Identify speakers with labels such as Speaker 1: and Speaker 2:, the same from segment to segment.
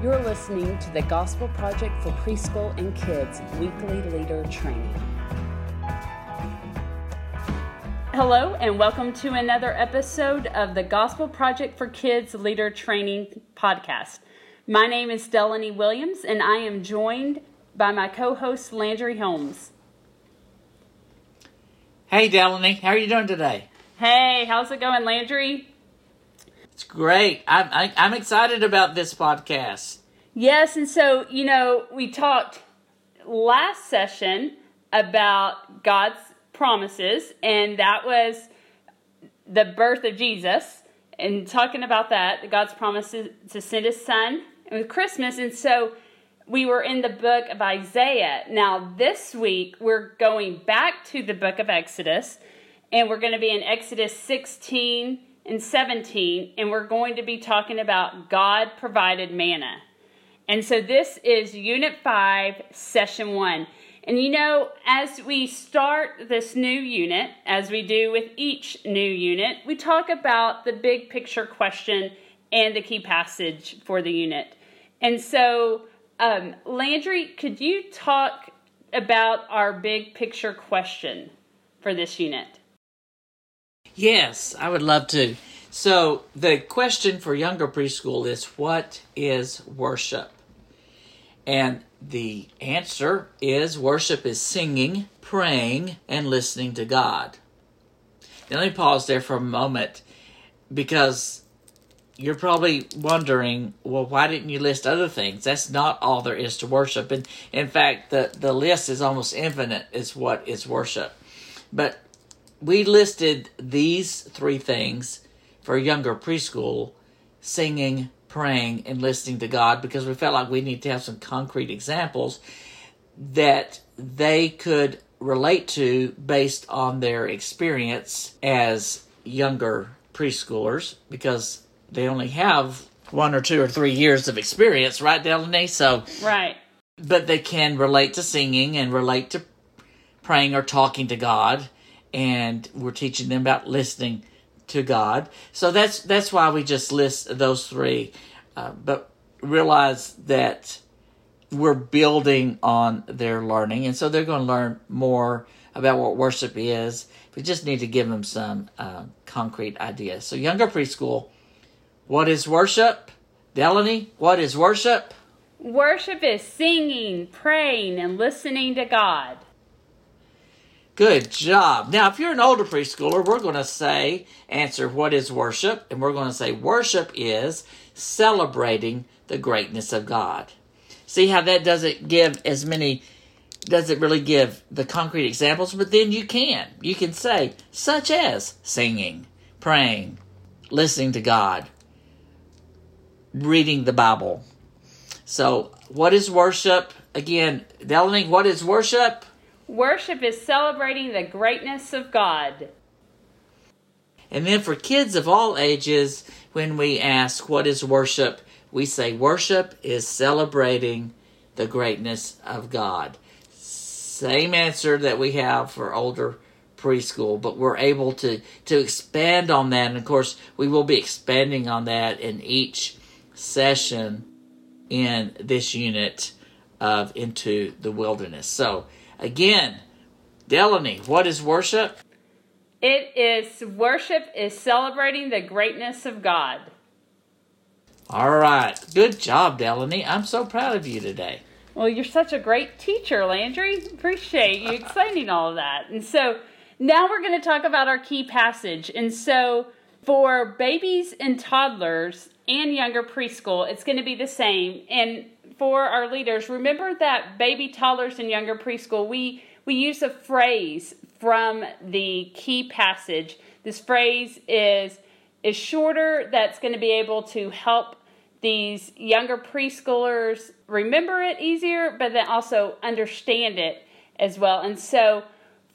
Speaker 1: You're listening to the Gospel Project for Preschool and Kids weekly leader training. Hello, and welcome to another episode of the Gospel Project for Kids Leader Training podcast. My name is Delaney Williams, and I am joined by my co host, Landry Holmes.
Speaker 2: Hey, Delaney, how are you doing today?
Speaker 1: Hey, how's it going, Landry?
Speaker 2: It's great. I'm I, am i am excited about this podcast.
Speaker 1: Yes, and so you know we talked last session about God's promises, and that was the birth of Jesus, and talking about that, God's promises to send His Son with Christmas, and so we were in the book of Isaiah. Now this week we're going back to the book of Exodus, and we're going to be in Exodus 16 and 17, and we're going to be talking about God provided manna. And so this is Unit 5, Session 1. And you know, as we start this new unit, as we do with each new unit, we talk about the big picture question and the key passage for the unit. And so, um, Landry, could you talk about our big picture question for this unit?
Speaker 2: Yes, I would love to. So, the question for younger preschool is what is worship? And the answer is worship is singing, praying, and listening to God. Now, let me pause there for a moment because you're probably wondering, well, why didn't you list other things? That's not all there is to worship. And in fact, the, the list is almost infinite, is what is worship. But we listed these three things for younger preschool singing, praying, and listening to God because we felt like we need to have some concrete examples that they could relate to based on their experience as younger preschoolers because they only have one or two or three years of experience, right, Delaney? So,
Speaker 1: right.
Speaker 2: But they can relate to singing and relate to praying or talking to God, and we're teaching them about listening to God. So that's that's why we just list those three, uh, but realize that we're building on their learning, and so they're going to learn more about what worship is. We just need to give them some uh, concrete ideas. So younger preschool, what is worship? Delaney, what is worship?
Speaker 1: Worship is singing, praying, and listening to God.
Speaker 2: Good job. Now, if you're an older preschooler, we're going to say, answer, what is worship? And we're going to say, worship is celebrating the greatness of God. See how that doesn't give as many, doesn't really give the concrete examples, but then you can. You can say, such as singing, praying, listening to God, reading the Bible. So, what is worship? Again, Delaney, what is worship?
Speaker 1: Worship is celebrating the greatness of God.
Speaker 2: And then for kids of all ages, when we ask, What is worship? we say, Worship is celebrating the greatness of God. Same answer that we have for older preschool, but we're able to, to expand on that. And of course, we will be expanding on that in each session in this unit of Into the Wilderness. So, Again, Delaney, what is worship?
Speaker 1: It is worship is celebrating the greatness of God.
Speaker 2: All right. Good job, Delaney. I'm so proud of you today.
Speaker 1: Well, you're such a great teacher, Landry. Appreciate you explaining all of that. And so now we're going to talk about our key passage. And so for babies and toddlers and younger preschool, it's going to be the same. And for our leaders, remember that baby toddlers and younger preschool, we, we use a phrase from the key passage. This phrase is, is shorter, that's going to be able to help these younger preschoolers remember it easier, but then also understand it as well. And so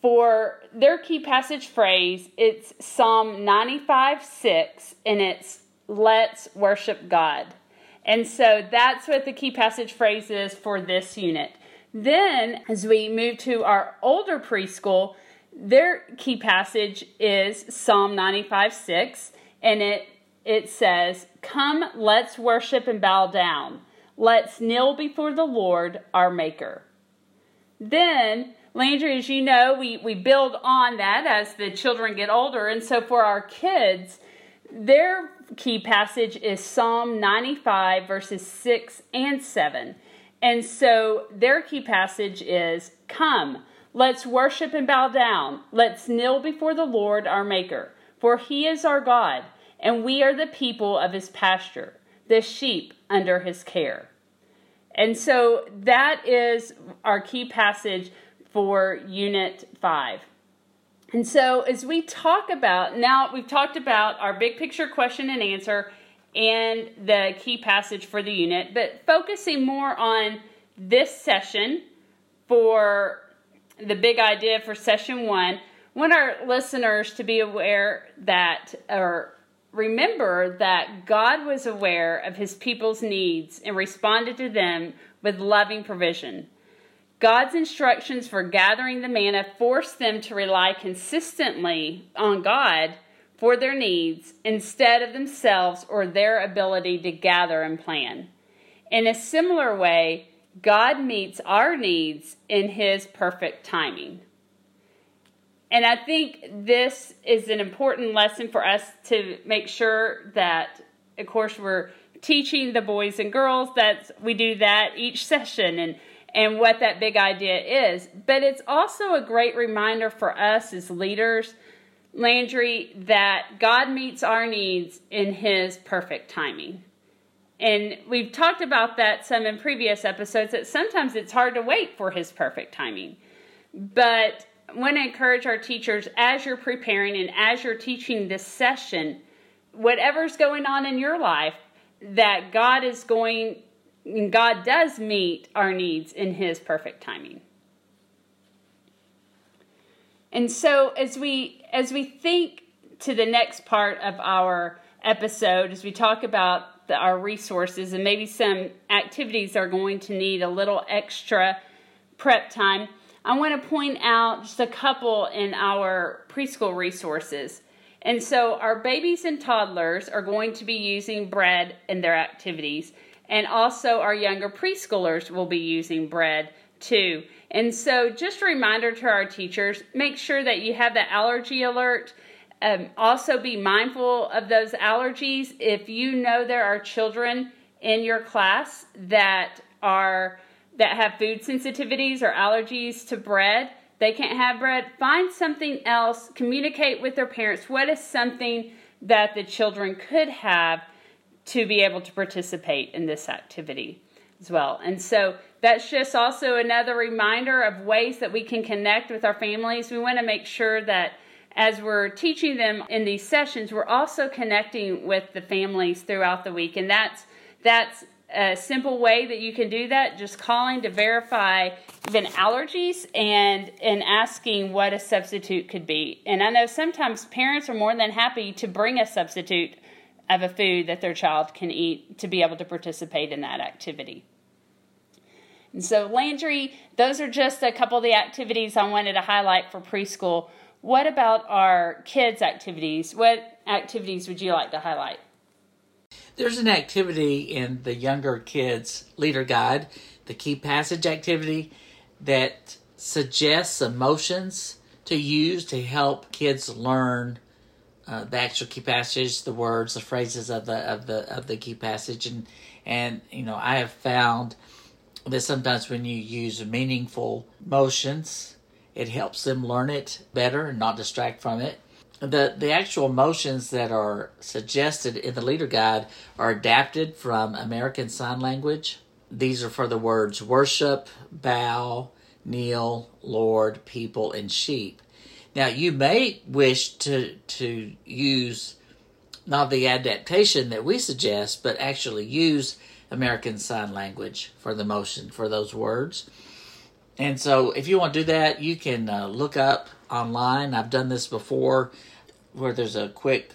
Speaker 1: for their key passage phrase, it's Psalm 95 6, and it's Let's Worship God. And so that's what the key passage phrase is for this unit. Then, as we move to our older preschool, their key passage is Psalm 95 6, and it, it says, Come, let's worship and bow down. Let's kneel before the Lord our Maker. Then, Landry, as you know, we, we build on that as the children get older. And so for our kids, their key passage is Psalm 95, verses 6 and 7. And so their key passage is Come, let's worship and bow down. Let's kneel before the Lord our Maker. For he is our God, and we are the people of his pasture, the sheep under his care. And so that is our key passage for Unit 5. And so, as we talk about now, we've talked about our big picture question and answer and the key passage for the unit, but focusing more on this session for the big idea for session one, I want our listeners to be aware that, or remember that God was aware of his people's needs and responded to them with loving provision. God's instructions for gathering the manna forced them to rely consistently on God for their needs instead of themselves or their ability to gather and plan. In a similar way, God meets our needs in His perfect timing. And I think this is an important lesson for us to make sure that, of course, we're teaching the boys and girls that we do that each session and and what that big idea is. But it's also a great reminder for us as leaders, Landry, that God meets our needs in His perfect timing. And we've talked about that some in previous episodes that sometimes it's hard to wait for His perfect timing. But I want to encourage our teachers as you're preparing and as you're teaching this session, whatever's going on in your life, that God is going God does meet our needs in his perfect timing. And so as we as we think to the next part of our episode as we talk about the, our resources and maybe some activities are going to need a little extra prep time, I want to point out just a couple in our preschool resources. And so our babies and toddlers are going to be using bread in their activities. And also, our younger preschoolers will be using bread too. And so, just a reminder to our teachers make sure that you have the allergy alert. Um, also, be mindful of those allergies. If you know there are children in your class that are that have food sensitivities or allergies to bread, they can't have bread. Find something else. Communicate with their parents. What is something that the children could have to be able to participate in this activity as well. And so that's just also another reminder of ways that we can connect with our families. We want to make sure that as we're teaching them in these sessions, we're also connecting with the families throughout the week. And that's that's a simple way that you can do that, just calling to verify even allergies and and asking what a substitute could be. And I know sometimes parents are more than happy to bring a substitute of a food that their child can eat to be able to participate in that activity. And so, Landry, those are just a couple of the activities I wanted to highlight for preschool. What about our kids' activities? What activities would you like to highlight?
Speaker 2: There's an activity in the younger kids' leader guide, the key passage activity, that suggests emotions to use to help kids learn uh, the actual key passage, the words, the phrases of the of the of the key passage, and and you know I have found that sometimes when you use meaningful motions, it helps them learn it better and not distract from it. The the actual motions that are suggested in the leader guide are adapted from American Sign Language. These are for the words worship, bow, kneel, Lord, people, and sheep. Now, you may wish to to use not the adaptation that we suggest, but actually use American Sign Language for the motion for those words. And so, if you want to do that, you can uh, look up online. I've done this before, where there's a quick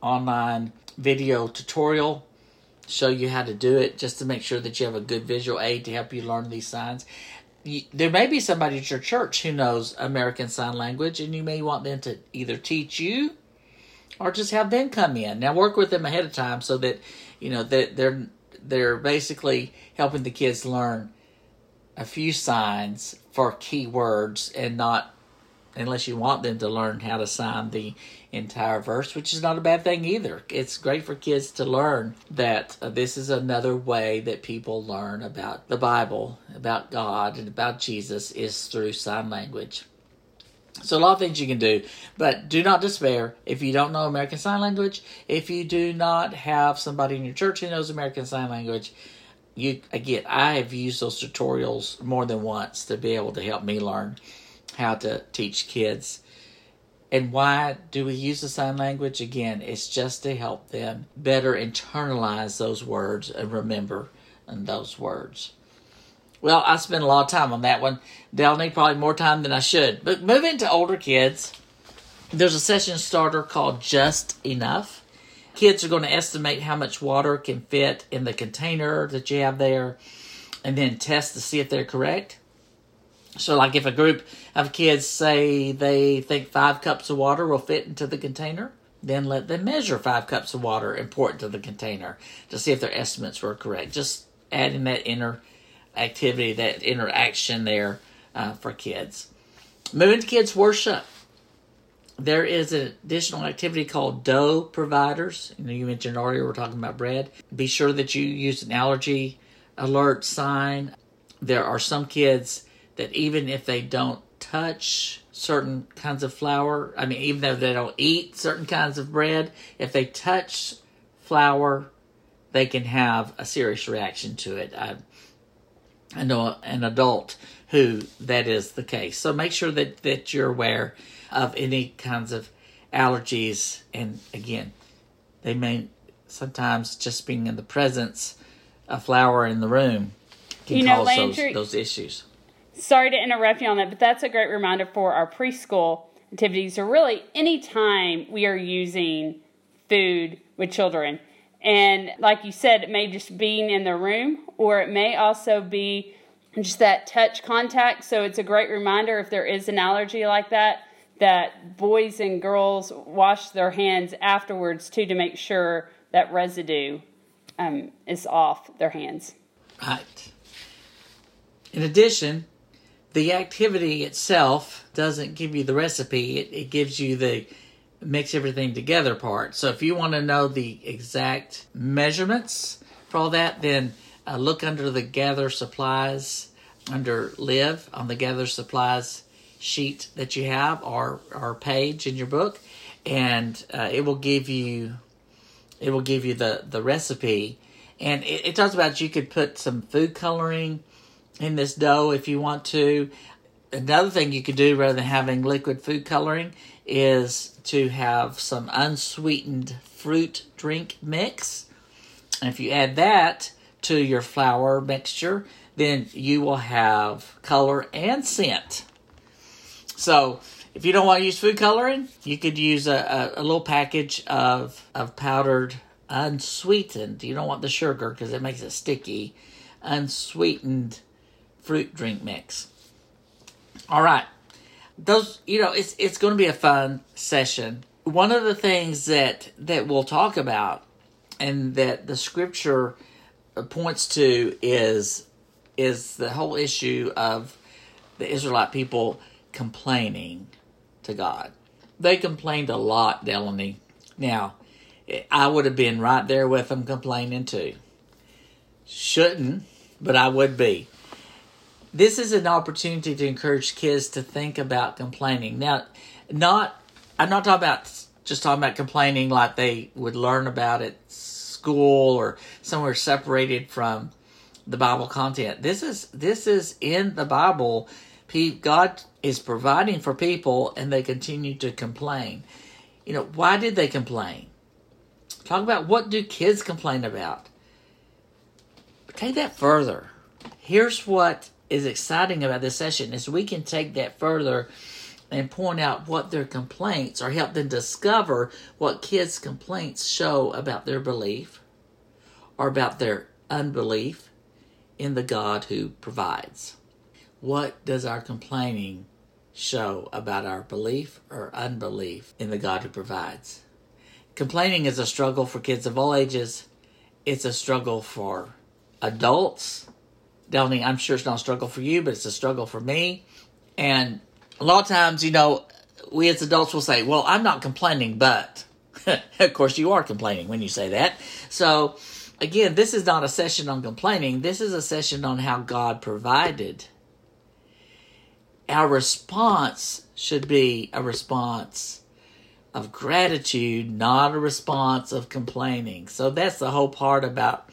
Speaker 2: online video tutorial show you how to do it, just to make sure that you have a good visual aid to help you learn these signs there may be somebody at your church who knows American Sign Language, and you may want them to either teach you or just have them come in. Now, work with them ahead of time so that you know that they're they're basically helping the kids learn a few signs for key words and not unless you want them to learn how to sign the entire verse, which is not a bad thing either. It's great for kids to learn that uh, this is another way that people learn about the Bible, about God, and about Jesus is through sign language. So, a lot of things you can do, but do not despair if you don't know American Sign Language. If you do not have somebody in your church who knows American Sign Language, you again, I have used those tutorials more than once to be able to help me learn how to teach kids. And why do we use the sign language? Again, it's just to help them better internalize those words and remember um, those words. Well, I spent a lot of time on that one. They'll need probably more time than I should. But moving to older kids, there's a session starter called Just Enough. Kids are going to estimate how much water can fit in the container that you have there and then test to see if they're correct. So, like if a group of kids say they think five cups of water will fit into the container, then let them measure five cups of water and pour it into the container to see if their estimates were correct. Just adding that inner activity, that interaction there uh, for kids. Moving to kids' worship. There is an additional activity called dough providers. You, know, you mentioned earlier we're talking about bread. Be sure that you use an allergy alert sign. There are some kids that even if they don't touch certain kinds of flour, I mean, even though they don't eat certain kinds of bread, if they touch flour, they can have a serious reaction to it. I, I know an adult who that is the case. So make sure that, that you're aware of any kinds of allergies. And again, they may sometimes just being in the presence of flour in the room can you know, cause Landry, those, those issues
Speaker 1: sorry to interrupt you on that, but that's a great reminder for our preschool activities or really any time we are using food with children. And like you said, it may just be in the room or it may also be just that touch contact. So it's a great reminder if there is an allergy like that, that boys and girls wash their hands afterwards too to make sure that residue um, is off their hands.
Speaker 2: Right. In addition, the activity itself doesn't give you the recipe, it, it gives you the mix everything together part. So if you want to know the exact measurements for all that, then uh, look under the gather supplies under live on the gather supplies sheet that you have or or page in your book. And uh, it will give you it will give you the the recipe. And it, it talks about you could put some food coloring in this dough if you want to. Another thing you could do rather than having liquid food coloring is to have some unsweetened fruit drink mix. And if you add that to your flour mixture, then you will have color and scent. So, if you don't want to use food coloring, you could use a, a, a little package of, of powdered unsweetened. You don't want the sugar because it makes it sticky. Unsweetened fruit drink mix. All right. Those, you know, it's it's going to be a fun session. One of the things that that we'll talk about and that the scripture points to is is the whole issue of the Israelite people complaining to God. They complained a lot, Delaney. Now, I would have been right there with them complaining too. Shouldn't, but I would be this is an opportunity to encourage kids to think about complaining. Now, not I'm not talking about just talking about complaining like they would learn about at school or somewhere separated from the Bible content. This is this is in the Bible. God is providing for people, and they continue to complain. You know, why did they complain? Talk about what do kids complain about. Take that further. Here's what is exciting about this session is we can take that further and point out what their complaints or help them discover what kids' complaints show about their belief or about their unbelief in the God who provides. What does our complaining show about our belief or unbelief in the God who provides? Complaining is a struggle for kids of all ages it's a struggle for adults. Delaney, I'm sure it's not a struggle for you, but it's a struggle for me. And a lot of times, you know, we as adults will say, Well, I'm not complaining, but of course you are complaining when you say that. So again, this is not a session on complaining, this is a session on how God provided. Our response should be a response of gratitude, not a response of complaining. So that's the whole part about,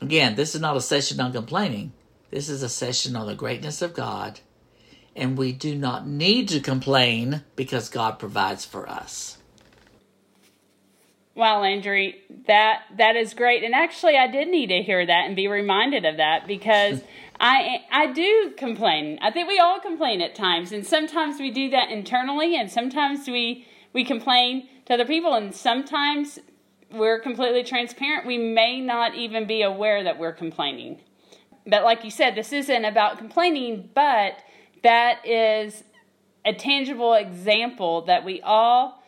Speaker 2: again, this is not a session on complaining. This is a session on the greatness of God. And we do not need to complain because God provides for us.
Speaker 1: Wow, Landry, that that is great. And actually, I did need to hear that and be reminded of that because I I do complain. I think we all complain at times, and sometimes we do that internally, and sometimes we we complain to other people, and sometimes we're completely transparent. We may not even be aware that we're complaining. But like you said, this isn't about complaining, but that is a tangible example that we all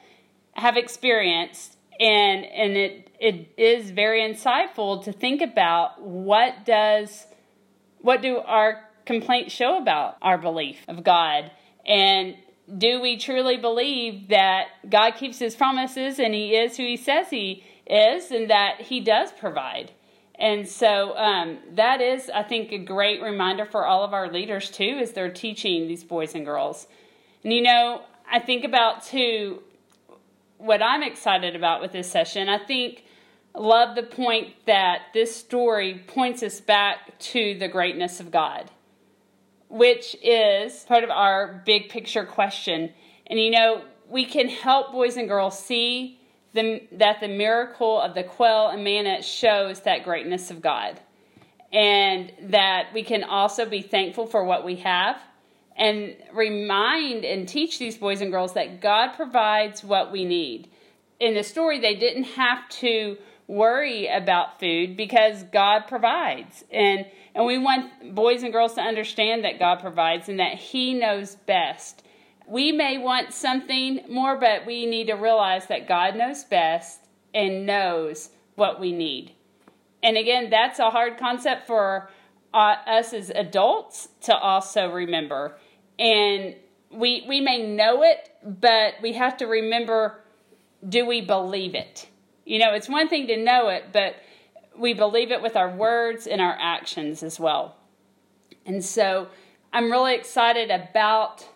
Speaker 1: have experienced and and it it is very insightful to think about what does what do our complaints show about our belief of God and do we truly believe that God keeps his promises and he is who he says he is and that he does provide and so um, that is i think a great reminder for all of our leaders too as they're teaching these boys and girls and you know i think about too what I'm excited about with this session. I think love the point that this story points us back to the greatness of God, which is part of our big picture question. And you know, we can help boys and girls see the, that the miracle of the quail and manna shows that greatness of God. And that we can also be thankful for what we have and remind and teach these boys and girls that God provides what we need. In the story, they didn't have to worry about food because God provides. And and we want boys and girls to understand that God provides and that he knows best. We may want something more, but we need to realize that God knows best and knows what we need. And again, that's a hard concept for uh, us as adults to also remember and we we may know it, but we have to remember do we believe it? You know, it's one thing to know it, but we believe it with our words and our actions as well. And so I'm really excited about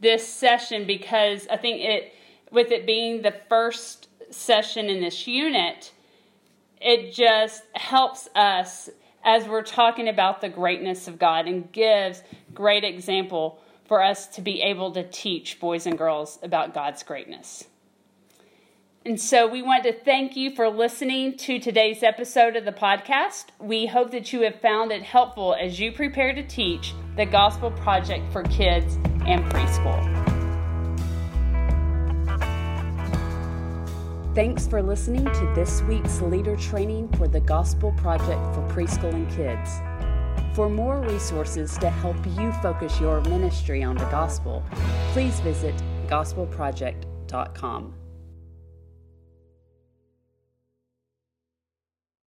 Speaker 1: this session because I think it with it being the first session in this unit, it just helps us as we're talking about the greatness of God and gives great example for us to be able to teach boys and girls about God's greatness. And so we want to thank you for listening to today's episode of the podcast. We hope that you have found it helpful as you prepare to teach the Gospel Project for kids and preschool. Thanks for listening to this week's leader training for the Gospel Project for Preschool and Kids. For more resources to help you focus your ministry on the gospel, please visit gospelproject.com.